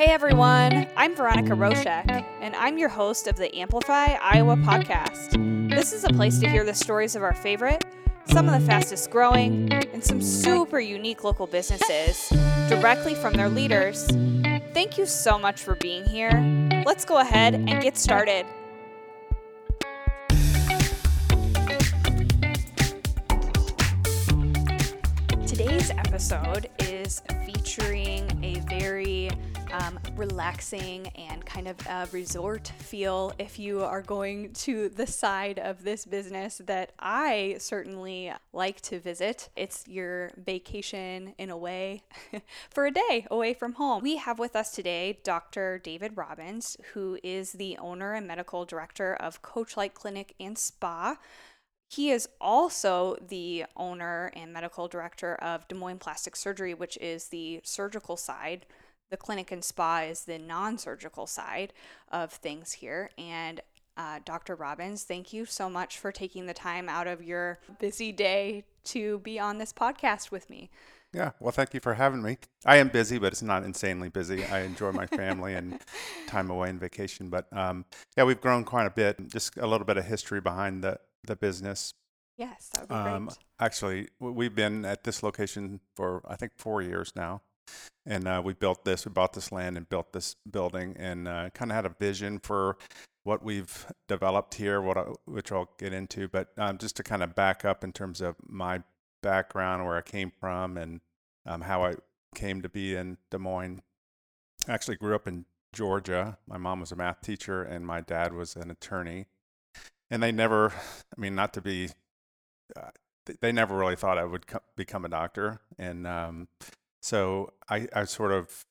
Hey everyone, I'm Veronica Roshek, and I'm your host of the Amplify Iowa podcast. This is a place to hear the stories of our favorite, some of the fastest growing, and some super unique local businesses directly from their leaders. Thank you so much for being here. Let's go ahead and get started. Today's episode is featuring um, relaxing and kind of a resort feel if you are going to the side of this business that I certainly like to visit. It's your vacation in a way for a day away from home. We have with us today Dr. David Robbins, who is the owner and medical director of Coachlight Clinic and Spa. He is also the owner and medical director of Des Moines Plastic Surgery, which is the surgical side. The clinic and spa is the non surgical side of things here. And uh, Dr. Robbins, thank you so much for taking the time out of your busy day to be on this podcast with me. Yeah, well, thank you for having me. I am busy, but it's not insanely busy. I enjoy my family and time away and vacation. But um, yeah, we've grown quite a bit. Just a little bit of history behind the the business. Yes, that would be um, great. Actually, we've been at this location for I think four years now, and uh, we built this. We bought this land and built this building, and uh, kind of had a vision for what we've developed here, what I, which I'll get into. But um, just to kind of back up in terms of my background, where I came from, and um, how I came to be in Des Moines. I actually grew up in Georgia. My mom was a math teacher, and my dad was an attorney and they never i mean not to be uh, they never really thought i would co- become a doctor and um, so I, I sort of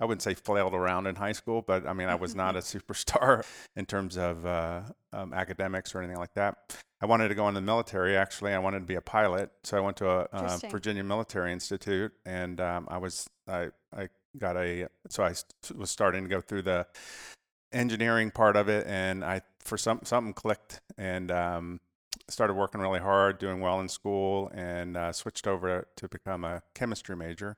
i wouldn't say flailed around in high school but i mean i was not a superstar in terms of uh, um, academics or anything like that. I wanted to go in the military actually. I wanted to be a pilot so i went to a uh, virginia military institute and um, i was I, I got a so i was starting to go through the engineering part of it, and I for some something clicked and um, started working really hard, doing well in school, and uh, switched over to become a chemistry major.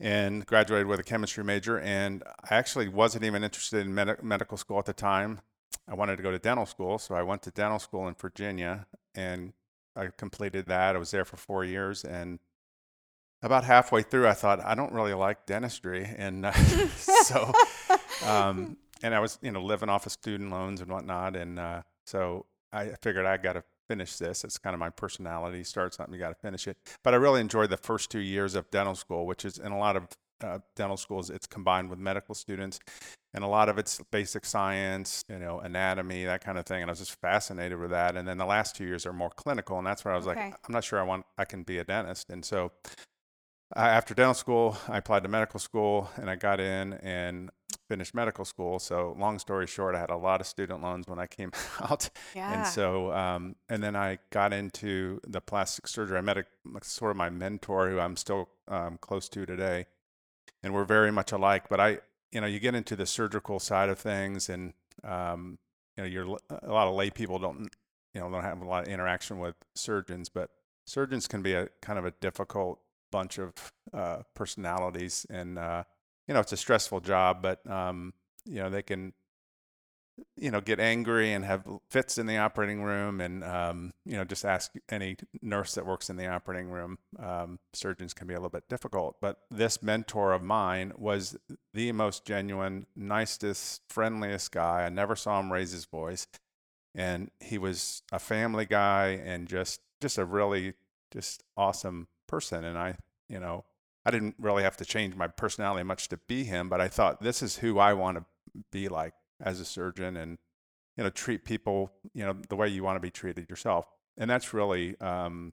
And graduated with a chemistry major, and I actually wasn't even interested in med- medical school at the time. I wanted to go to dental school, so I went to dental school in Virginia, and I completed that. I was there for four years, and about halfway through, I thought I don't really like dentistry, and uh, so um, and I was, you know, living off of student loans and whatnot. And uh, so I figured I got to finish this. It's kind of my personality. Start something, you got to finish it. But I really enjoyed the first two years of dental school, which is in a lot of uh, dental schools, it's combined with medical students, and a lot of it's basic science, you know, anatomy, that kind of thing. And I was just fascinated with that. And then the last two years are more clinical, and that's where I was okay. like, I'm not sure I want, I can be a dentist. And so uh, after dental school, I applied to medical school, and I got in and finished medical school. So long story short, I had a lot of student loans when I came out. Yeah. And so, um, and then I got into the plastic surgery. I met a sort of my mentor who I'm still um, close to today, and we're very much alike. But I, you know, you get into the surgical side of things, and um, you know, you're a lot of lay people don't, you know, don't have a lot of interaction with surgeons, but surgeons can be a kind of a difficult bunch of uh, personalities and uh, you know, it's a stressful job, but um, you know, they can, you know, get angry and have fits in the operating room, and um, you know, just ask any nurse that works in the operating room. Um, surgeons can be a little bit difficult, but this mentor of mine was the most genuine, nicest, friendliest guy. I never saw him raise his voice, and he was a family guy and just just a really just awesome person. And I, you know, I didn't really have to change my personality much to be him, but I thought this is who I want to be like as a surgeon and you know treat people you know the way you want to be treated yourself, and that's really um,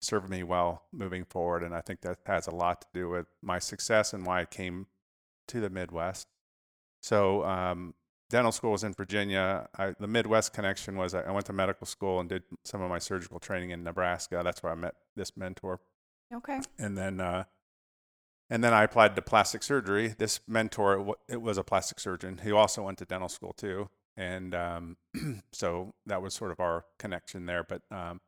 served me well moving forward. And I think that has a lot to do with my success and why I came to the Midwest. So um, dental school was in Virginia. I, the Midwest connection was I, went to medical school and did some of my surgical training in Nebraska. That's where I met this mentor. Okay. And then uh, and then I applied to plastic surgery. This mentor, it was a plastic surgeon. He also went to dental school too, and um, so that was sort of our connection there. But um,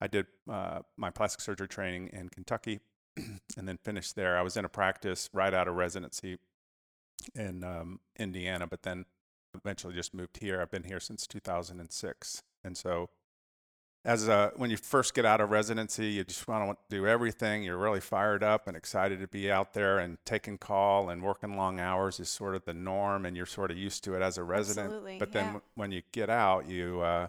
I did uh, my plastic surgery training in Kentucky, and then finished there. I was in a practice right out of residency in um, Indiana, but then eventually just moved here. I've been here since 2006, and so as a, when you first get out of residency, you just want to do everything. You're really fired up and excited to be out there and taking call and working long hours is sort of the norm, and you're sort of used to it as a resident. Absolutely, but then yeah. w- when you get out, you uh,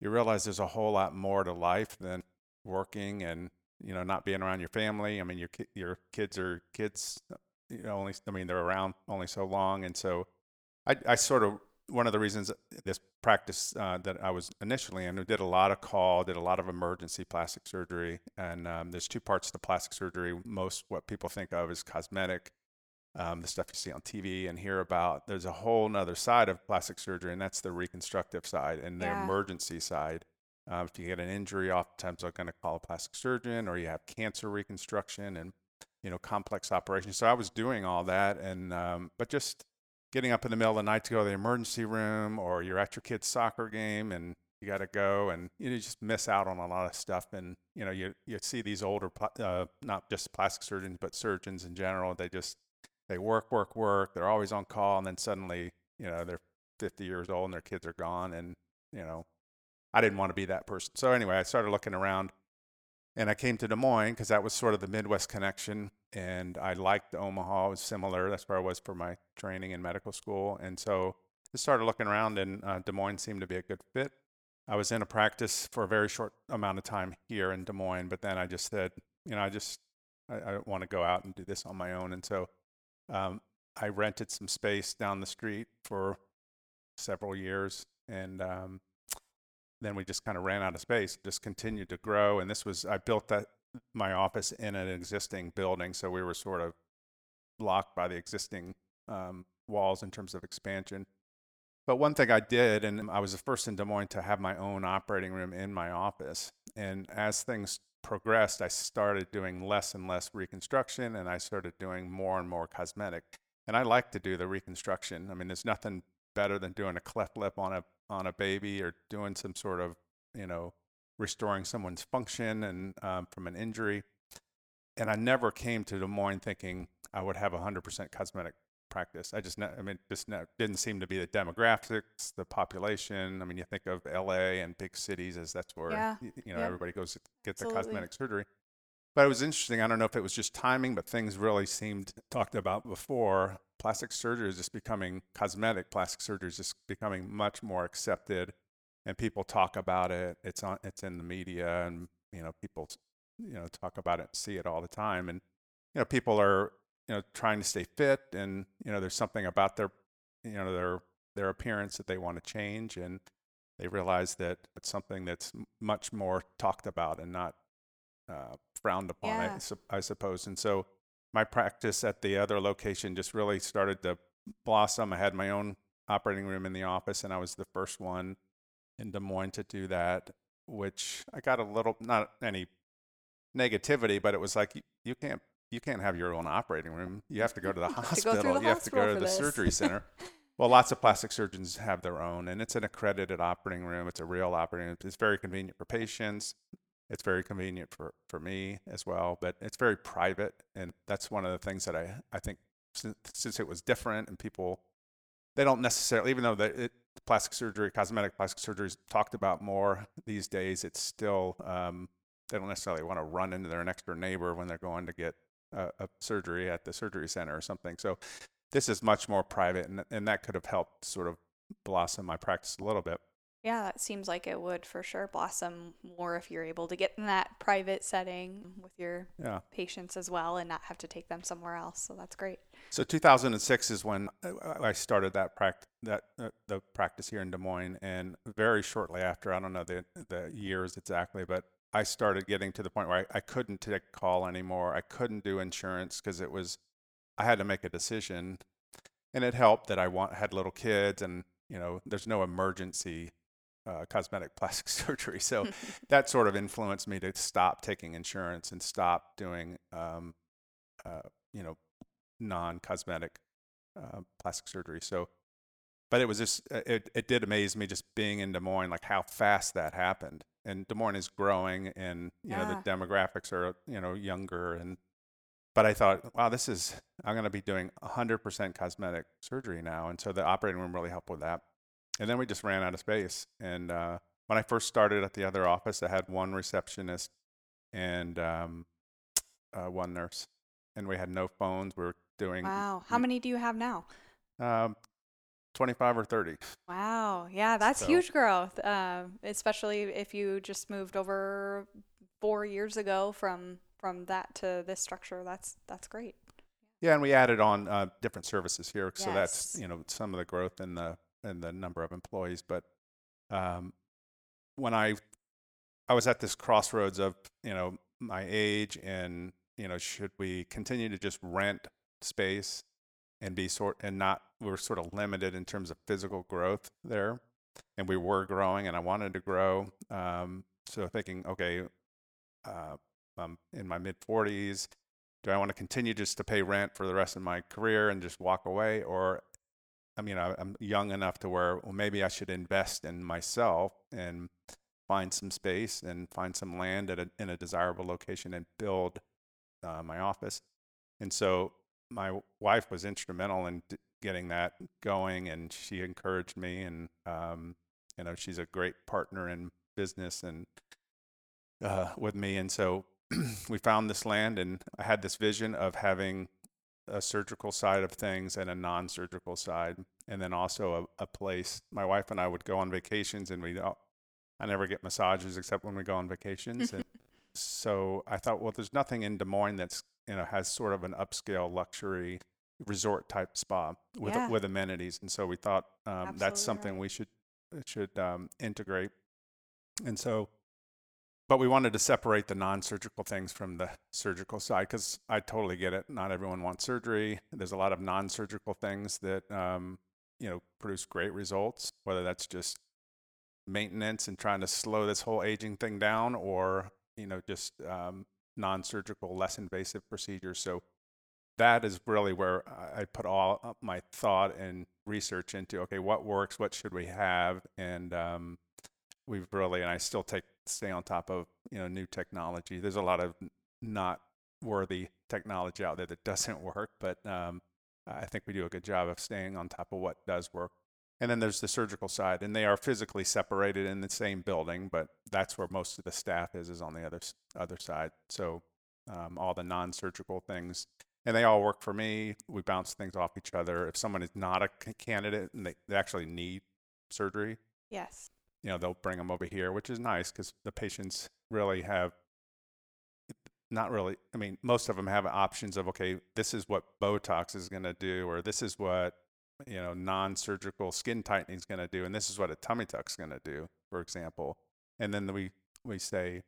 you realize there's a whole lot more to life than working and you know not being around your family. I mean, your ki- your kids are kids. You know, only I mean they're around only so long, and so I, I sort of one of the reasons this practice uh, that I was initially in, we did a lot of call, did a lot of emergency plastic surgery, and um, there's two parts to plastic surgery. Most what people think of is cosmetic, um, the stuff you see on TV and hear about. There's a whole nother side of plastic surgery, and that's the reconstructive side and the Yeah. emergency side. Uh, if you get an injury, oftentimes they're going to call a plastic surgeon, or you have cancer reconstruction and you know complex operations. So I was doing all that, and um, but just getting up in the middle of the night to go to the emergency room, or you're at your kid's soccer game and you got to go, and you just miss out on a lot of stuff. And you know, you you see these older, uh, not just plastic surgeons, but surgeons in general. They just they work, work, work. They're always on call, and then suddenly, you know, they're 50 years old and their kids are gone, and you know, I didn't want to be that person. So anyway, I started looking around, and I came to Des Moines because that was sort of the Midwest connection, and I liked Omaha. It was similar. That's where I was for my training in medical school, and so I started looking around, and uh, Des Moines seemed to be a good fit. I was in a practice for a very short amount of time here in Des Moines, but then I just said, you know, I just I, I want to go out and do this on my own, and so um, I rented some space down the street for several years, and um, then we just kind of ran out of space. Just continued to grow, and this was I built that my office in an existing building, so we were sort of blocked by the existing um, walls in terms of expansion. But one thing I did, and I was the first in Des Moines to have my own operating room in my office. And as things progressed, I started doing less and less reconstruction, and I started doing more and more cosmetic. And I like to do the reconstruction. I mean, there's nothing better than doing a cleft lip on a on a baby or doing some sort of you know restoring someone's function and um, from an injury. And I never came to Des Moines thinking I would have a 100% cosmetic practice. I just, ne- I mean, just ne- didn't seem to be the demographics, the population. I mean, you think of LA and big cities as that's where, Yeah, y- you know, yeah. everybody goes to get the Absolutely. cosmetic surgery. But it was interesting. I don't know if it was just timing, but things really seemed talked about before. Plastic surgery is just becoming cosmetic. Plastic surgery is just becoming much more accepted, and people talk about it. It's on. It's in the media, and you know, people, you know, talk about it, and see it all the time, and you know, people are you know trying to stay fit, and you know, there's something about their, you know, their their appearance that they want to change, and they realize that it's something that's much more talked about and not uh, frowned upon, I, Yeah. sup- I suppose. And so my practice at the other location just really started to blossom. I had my own operating room in the office, and I was the first one in Des Moines to do that, which I got a little, not any negativity, but it was like, you, you can't. You can't have your own operating room. You have to go to the You have to go hospital. the you have to go to the this. surgery center. Well, lots of plastic surgeons have their own, and it's an accredited operating room. It's a real operating room. It's very convenient for patients. It's very convenient for, for me as well, but it's very private. And that's one of the things that I, I think since, since it was different and people, they don't necessarily, even though the, it, plastic surgery, cosmetic plastic surgery is talked about more these days, it's still, um, they don't necessarily want to run into their next door neighbor when they're going to get a, a surgery at the surgery center or something. So this is much more private, and, and that could have helped sort of blossom my practice a little bit. Yeah, that seems like it would for sure blossom more if you're able to get in that private setting with your Yeah. patients as well and not have to take them somewhere else. So that's great. So 2006 is when I started that practice, that uh, the practice here in Des Moines, and very shortly after, I don't know the the years exactly, but I started getting to the point where I, I couldn't take call anymore. I couldn't do insurance because it was, I had to make a decision, and it helped that I want had little kids, and you know, there's no emergency uh, cosmetic plastic surgery, so that sort of influenced me to stop taking insurance and stop doing, um, uh, you know, non-cosmetic uh, plastic surgery. So, but it was just uh, it it did amaze me just being in Des Moines, like how fast that happened. And Des Moines is growing, and you know the demographics are you know younger, and but I thought, wow, this is I'm going to be doing 100% cosmetic surgery now, and so the operating room really helped with that. And then we just ran out of space. And uh, when I first started at the other office, I had one receptionist and um, uh, one nurse, and we had no phones. We were doing Wow. How many do you have now? um, 25 or 30. Wow. Yeah, that's So- huge growth. Um, especially if you just moved over four years ago from from that to this structure. That's that's great. Yeah, and we added on uh, different services here, so that's you know some of the growth in the in the number of employees. But um, when I I was at this crossroads of you know my age and you know should we continue to just rent space and be sort and not we were sort of limited in terms of physical growth there, and we were growing and I wanted to grow. Um, so thinking, okay, uh, I'm in my mid 40s do I want to continue just to pay rent for the rest of my career and just walk away? Or, I mean, I, I'm young enough to where, well, maybe I should invest in myself and find some space and find some land at a, in a desirable location and build uh, my office. And so my wife was instrumental in d- getting that going, and she encouraged me. And um, you know, she's a great partner in business and uh, with me. And so we found this land, and I had this vision of having a surgical side of things and a non-surgical side, and then also a, a place. My wife and I would go on vacations, and we. I never get massages except when we go on vacations, and so I thought, well, there's nothing in Des Moines that's you know has sort of an upscale luxury resort type spa with Yeah. with amenities, and so we thought um, that's something right. we should should um, integrate, and so. But we wanted to separate the non-surgical things from the surgical side because I totally get it. Not everyone wants surgery. There's a lot of non-surgical things that um, you know produce great results, whether that's just maintenance and trying to slow this whole aging thing down, or you know just um, non-surgical, less invasive procedures. So that is really where I put all my thought and research into. Okay, what works? What should we have? And um, we've really, and I still take stay on top of you know new technology. There's a lot of not worthy technology out there that doesn't work, but um, I think we do a good job of staying on top of what does work. And then there's the surgical side, and they are physically separated in the same building, but that's where most of the staff is, is on the other other side. So um, all the non-surgical things, and they all work for me. We bounce things off each other. If someone is not a candidate and they, they actually need surgery, Yes. You know, they'll bring them over here, which is nice because the patients really have not really. I mean, most of them have options of okay, this is what Botox is going to do, or this is what you know non-surgical skin tightening is going to do, and this is what a tummy tuck is going to do, for example. And then we we say,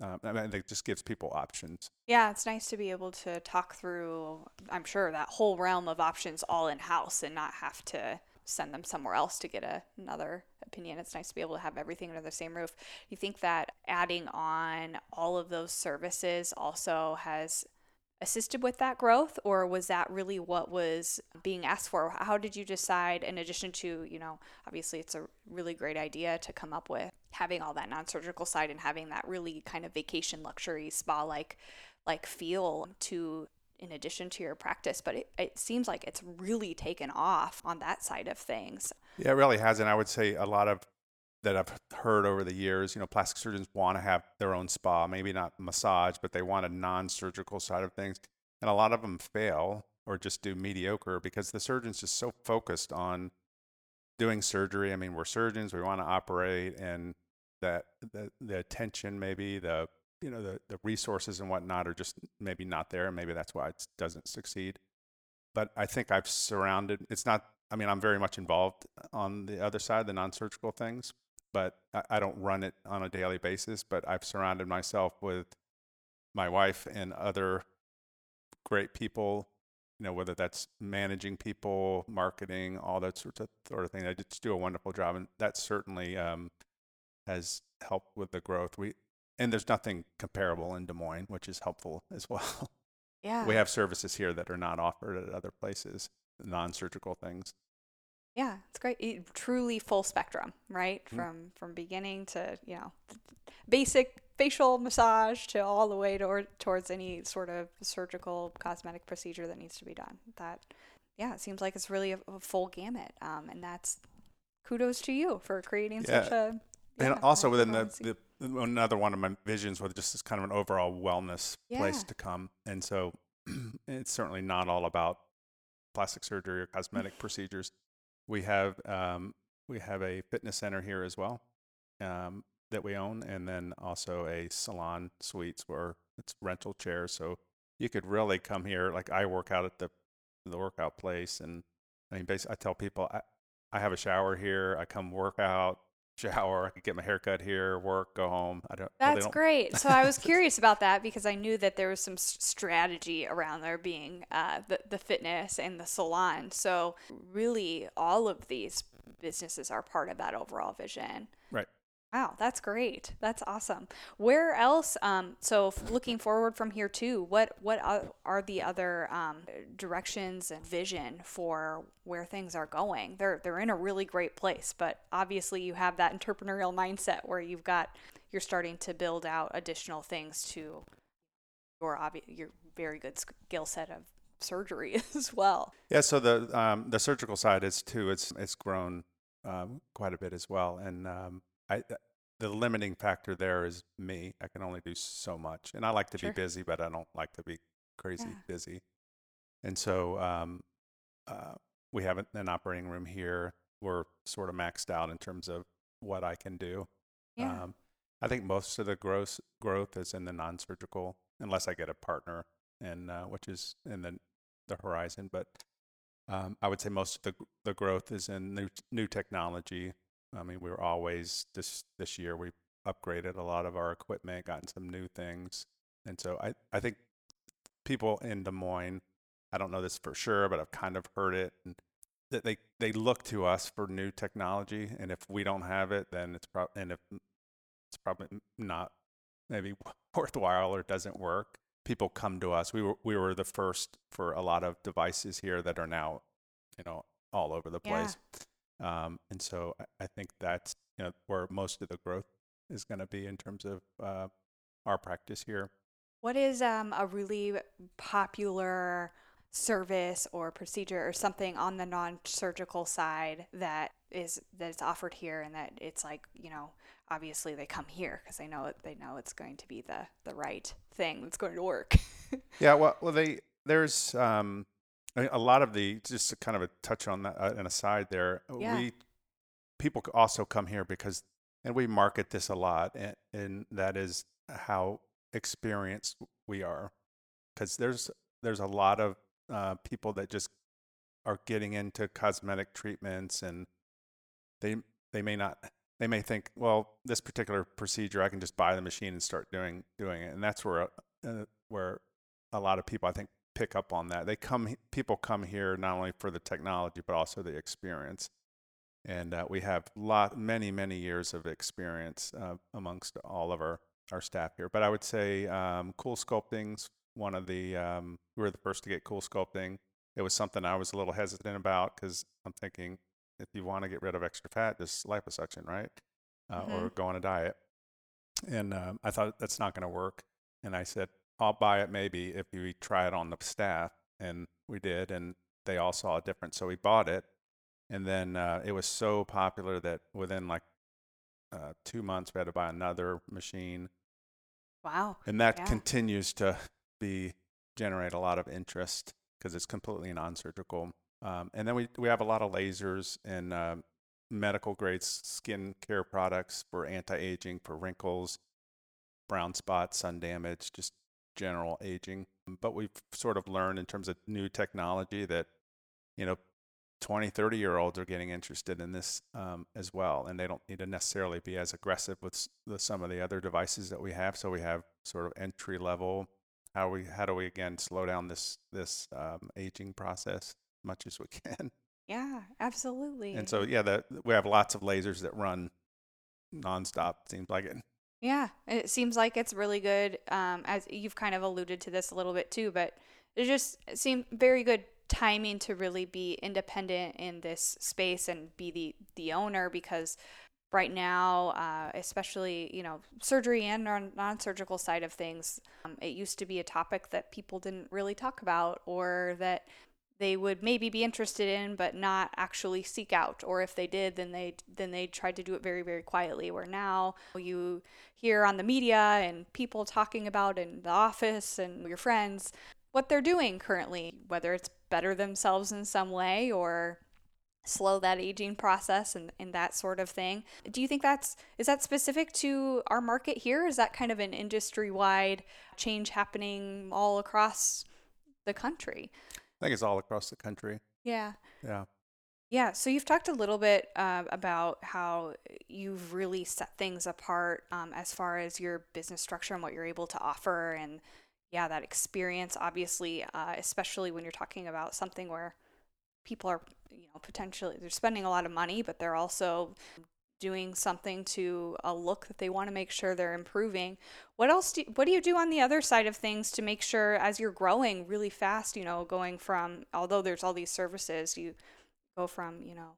um, I mean, it just gives people options. Yeah, it's nice to be able to talk through, I'm sure, that whole realm of options all in house and not have to send them somewhere else to get a, another opinion. It's nice to be able to have everything under the same roof. You think that adding on all of those services also has assisted with that growth, or was that really what was being asked for? How did you decide, in addition to, you know, obviously it's a really great idea to come up with having all that non-surgical side and having that really kind of vacation luxury spa like like feel to in addition to your practice but it, it seems like it's really taken off on that side of things Yeah, it really has, and I would say a lot of that I've heard over the years. You know, plastic surgeons want to have their own spa, maybe not massage, but they want a non-surgical side of things, and a lot of them fail or just do mediocre because the surgeon's just so focused on doing surgery. I mean, we're surgeons; we want to operate, and that the the attention, maybe the you know the the resources and whatnot are just maybe not there, and maybe that's why it doesn't succeed but I think I've surrounded. It's not. I mean, I'm very much involved on the other side, the non-surgical things, but I, I don't run it on a daily basis. But I've surrounded myself with my wife and other great people. You know, whether that's managing people, marketing, all that sorts of sort of thing. They just do a wonderful job, and that certainly um, has helped with the growth. We and there's nothing comparable in Des Moines, which is helpful as well. yeah We have services here that are not offered at other places, non-surgical things. Yeah, it's great. It, truly full spectrum, right? Mm-hmm. From from beginning to you know, basic facial massage to all the way to, or, towards any sort of surgical cosmetic procedure that needs to be done. That yeah, it seems like it's really a, a full gamut, um, and that's kudos to you for creating Yeah. such a. and yeah, also within the, the another one of my visions was just this kind of an overall wellness place to come. And so it's certainly not all about plastic surgery or cosmetic procedures. We have um, we have a fitness center here as well um, that we own and then also a salon suites where it's rental chairs. So you could really come here like i work out at the the workout place and i mean basically i tell people i, I have a shower here. I come work out shower. I could get my haircut here, work, go home. I don't. That's don't- great. So I was curious about that because I knew that there was some strategy around there being uh, the the fitness and the salon. So really, all of these businesses are part of that overall vision. Wow, that's great. That's awesome. Where else? Um, so looking forward from here too, what what are, are the other um, directions and vision for where things are going? They're they're in a really great place, but obviously you have that entrepreneurial mindset where you've got you're starting to build out additional things to your obvi- your very good skill set of surgery as well. Yeah. So the um, the surgical side is too. It's it's grown um, quite a bit as well, and um, I the limiting factor there is me. I can only do so much, and I like to Sure. be busy, but I don't like to be crazy Yeah. busy. And so um, uh, we have an- operating room here. We're sort of maxed out in terms of what I can do. Yeah. Um, I think most of the growth growth is in the non-surgical, unless I get a partner, and uh, which is in the the horizon. But um, I would say most of the the growth is in new new technology. I mean, we were always this this year we upgraded a lot of our equipment, gotten some new things, and so I I think people in Des Moines, I don't know this for sure, but I've kind of heard it, and that they they look to us for new technology, and if we don't have it, then it's probably and if mm, it's probably not maybe worthwhile or doesn't work. People come to us. We were we were the first for a lot of devices here that are now, you know, all over the Yeah. Place. Um, and so I, I think that's you know where most of the growth is going to be in terms of uh, our practice here. What is um, a really popular service or procedure or something on the non-surgical side that is that is offered here and that it's like you know obviously they come here because they know it they know it's going to be the the right thing that's going to work Yeah, well, well, they there's um, a lot of the just to kind of a touch on that uh, an aside there. Yeah. We people also come here because, and we market this a lot, and, and that is how experienced we are. Because there's there's a lot of uh, people that just are getting into cosmetic treatments, and they they may not they may think, well, this particular procedure, I can just buy the machine and start doing doing it, and that's where uh, where a lot of people I think pick up on that. They come, people come here not only for the technology but also the experience, and uh, we have lot many many years of experience uh, amongst all of our our staff here. But I would say um, CoolSculpting's one of the um, we were the first to get CoolSculpting. It was something I was a little hesitant about because I'm thinking if you want to get rid of extra fat, just liposuction, right? Uh, Or go on a diet. And um, I thought that's not going to work. And I said, I'll buy it maybe if you try it on the staff. And we did. And they all saw a difference. So we bought it. And then uh, it was so popular that within like uh, two months, we had to buy another machine. wow And that Yeah. continues to be generate a lot of interest because it's completely non-surgical. Um, and then we we have a lot of lasers and um medical grade skin care products for anti-aging, for wrinkles, brown spots, sun damage, just general aging. But we've sort of learned in terms of new technology that you know 20 30 year olds are getting interested in this um, as well and they don't need to necessarily be as aggressive with, with some of the other devices that we have. So we have sort of entry level how we how do we again slow down this this um, aging process as much as we can? Yeah absolutely. And so yeah the, we have lots of lasers that run nonstop seems like it Yeah, it seems like it's really good. Um, as you've kind of alluded to this a little bit too, but it just seemed very good timing to really be independent in this space and be the the owner because right now, uh, especially you know surgery and non-surgical side of things, um, it used to be a topic that people didn't really talk about or that they would maybe be interested in but not actually seek out or if they did then they then they tried to do it very very quietly where now you hear on the media and people talking about in the office and your friends what they're doing currently whether it's better themselves in some way or slow that aging process and, and that sort of thing. Do you think that's is that specific to our market here? Is that kind of an industry wide change happening all across the country? I think it's all across the country. Yeah. Yeah. Yeah, so you've talked a little bit uh, about how you've really set things apart um, as far as your business structure and what you're able to offer, and yeah, that experience, obviously, uh, especially when you're talking about something where people are you know potentially they're spending a lot of money but they're also doing something to a look that they want to make sure they're improving. What else do what do you do on the other side of things to make sure as you're growing really fast you know going from although there's all these services you go from you know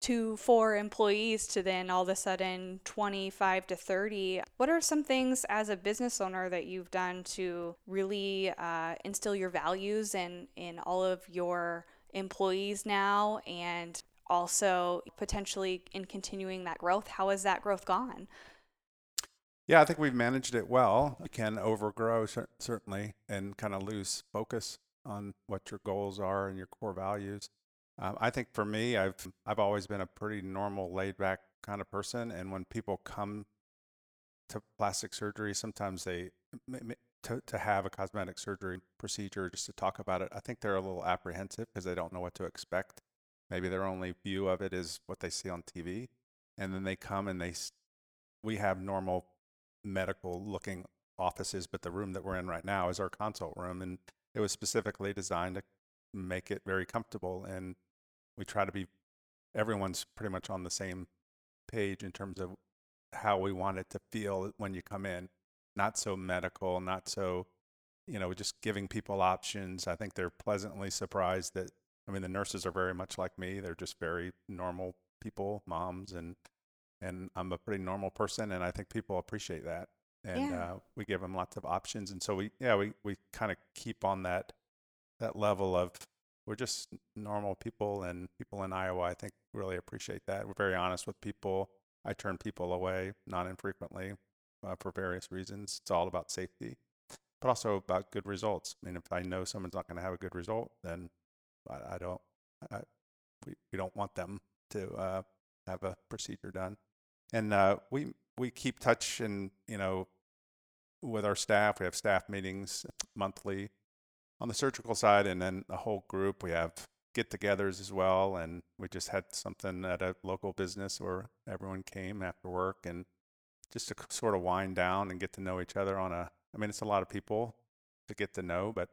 two four employees to then all of a sudden 25 to 30 what are some things as a business owner that you've done to really uh, instill your values in in all of your employees now and also potentially in continuing that growth how has that growth gone? Yeah i think we've managed it well. You can overgrow certainly and kind of lose focus on what your goals are and your core values. Um, i think for me i've i've always been a pretty normal laid back kind of person and when people come to plastic surgery sometimes they to, to have a cosmetic surgery procedure just to talk about it, I think they're a little apprehensive because they don't know what to expect. Maybe their only view of it is what they see on TV. And then they come and they, we have normal medical looking offices, but the room that we're in right now is our consult room. And it was specifically designed to make it very comfortable. And we try to be, everyone's pretty much on the same page in terms of how we want it to feel when you come in not so medical, not so, you know, just giving people options. I think they're pleasantly surprised that, I mean, the nurses are very much like me. They're just very normal people, moms, and, and I'm a pretty normal person. And I think people appreciate that. And yeah. uh, we give them lots of options. And so we, yeah, we, we kind of keep on that, that level of, we're just normal people and people in Iowa, I think really appreciate that. We're very honest with people. I turn people away not infrequently uh, for various reasons. It's all about safety, but also about good results. I mean, if I know someone's not going to have a good result, then I, I don't. I, we we don't want them to uh, have a procedure done, and uh, we we keep touch and you know with our staff. We have staff meetings monthly on the surgical side, and then the whole group. We have get-togethers as well, and we just had something at a local business where everyone came after work and just to sort of wind down and get to know each other on a I mean it's a lot of people to get to know, but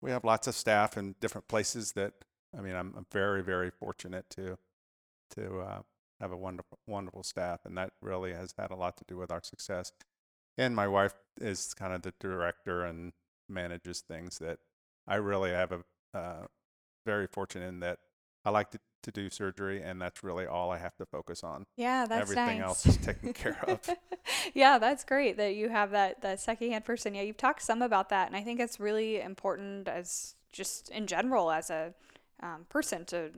we have lots of staff in different places that I mean I'm, I'm very very fortunate to to uh, have a wonderful wonderful staff and that really has had a lot to do with our success. And my wife is kind of the director and manages things that I really have a uh, very fortunate in that I like to to do surgery, and that's really all I have to focus on. Yeah, that's everything nice. else is taken care of. yeah, that's great that you have that that secondhand person. Yeah, you've talked some about that, and I think it's really important as just in general as a um, person to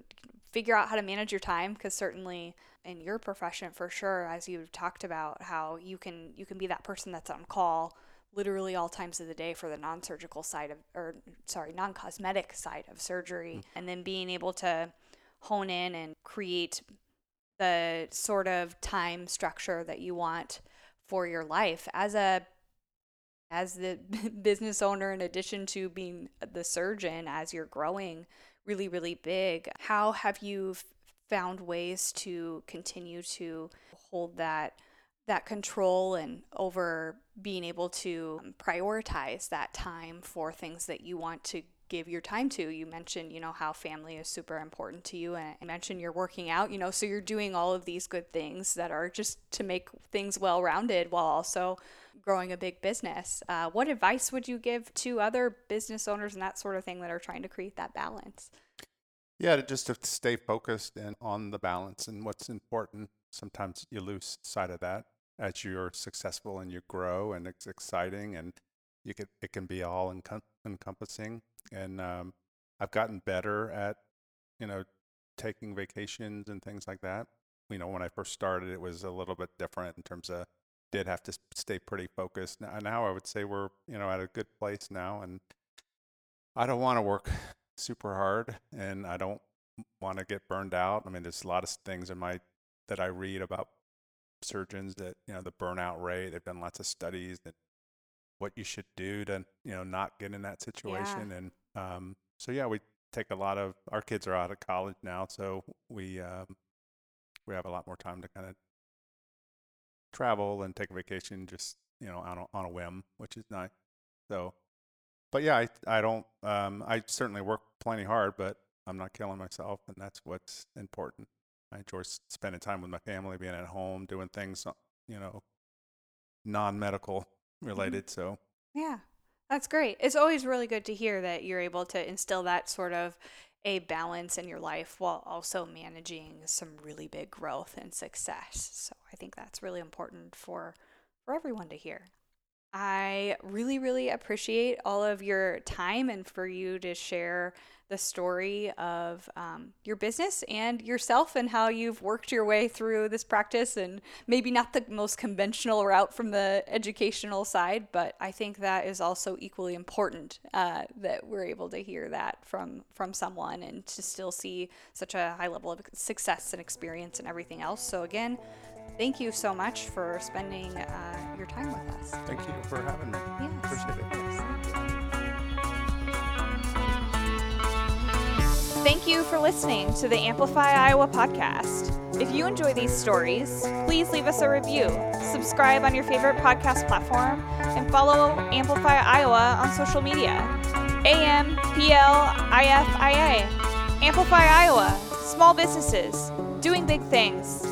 figure out how to manage your time because certainly in your profession for sure as you've talked about how you can you can be that person that's on call literally all times of the day for the non-surgical side of or sorry non-cosmetic side of surgery mm. and then being able to hone in and create the sort of time structure that you want for your life as a as the business owner in addition to being the surgeon as you're growing really really big how have you found ways to continue to hold that that control and over being able to prioritize that time for things that you want to give your time to. You mentioned, you know, how family is super important to you and I mentioned you're working out, you know, so you're doing all of these good things that are just to make things well-rounded while also growing a big business. Uh, what advice would you give to other business owners and that sort of thing that are trying to create that balance? Yeah, to just to stay focused and on the balance and what's important. Sometimes you lose sight of that as you're successful and you grow and it's exciting and you can it can be all encom- encompassing. And um, I've gotten better at you know taking vacations and things like that. You know, when I first started, it was a little bit different in terms of did have to stay pretty focused. Now, now I would say we're you know at a good place now, and I don't want to work super hard, and I don't want to get burned out. I mean, there's a lot of things in my that I read about surgeons that you know the burnout rate. They've done lots of studies and what you should do to you know not get in that situation. Yeah. And um, so yeah, we take a lot of our kids are out of college now, so we um, we have a lot more time to kind of travel and take a vacation just you know on a, on a whim, which is nice. So, but yeah, I I don't um, I certainly work plenty hard, but I'm not killing myself, and that's what's important. I enjoy spending time with my family, being at home, doing things, uh, you know, non-medical mm-hmm. related. Mm-hmm. So yeah, that's great. It's always really good to hear that you're able to instill that sort of a balance in your life while also managing some really big growth and success. So I think that's really important for for everyone to hear. I really, really appreciate all of your time and for you to share the story of um, your business and yourself and how you've worked your way through this practice and maybe not the most conventional route from the educational side but i think that is also equally important uh, that we're able to hear that from from someone and to still see such a high level of success and experience and everything else. So again thank you so much for spending uh, your time with us thank you for having me yes, appreciate it Thank you for listening to the Amplify Iowa podcast. If you enjoy these stories, please leave us a review, subscribe on your favorite podcast platform, and follow Amplify Iowa on social media. AMPLIFIA. Amplify Iowa. Small businesses doing big things.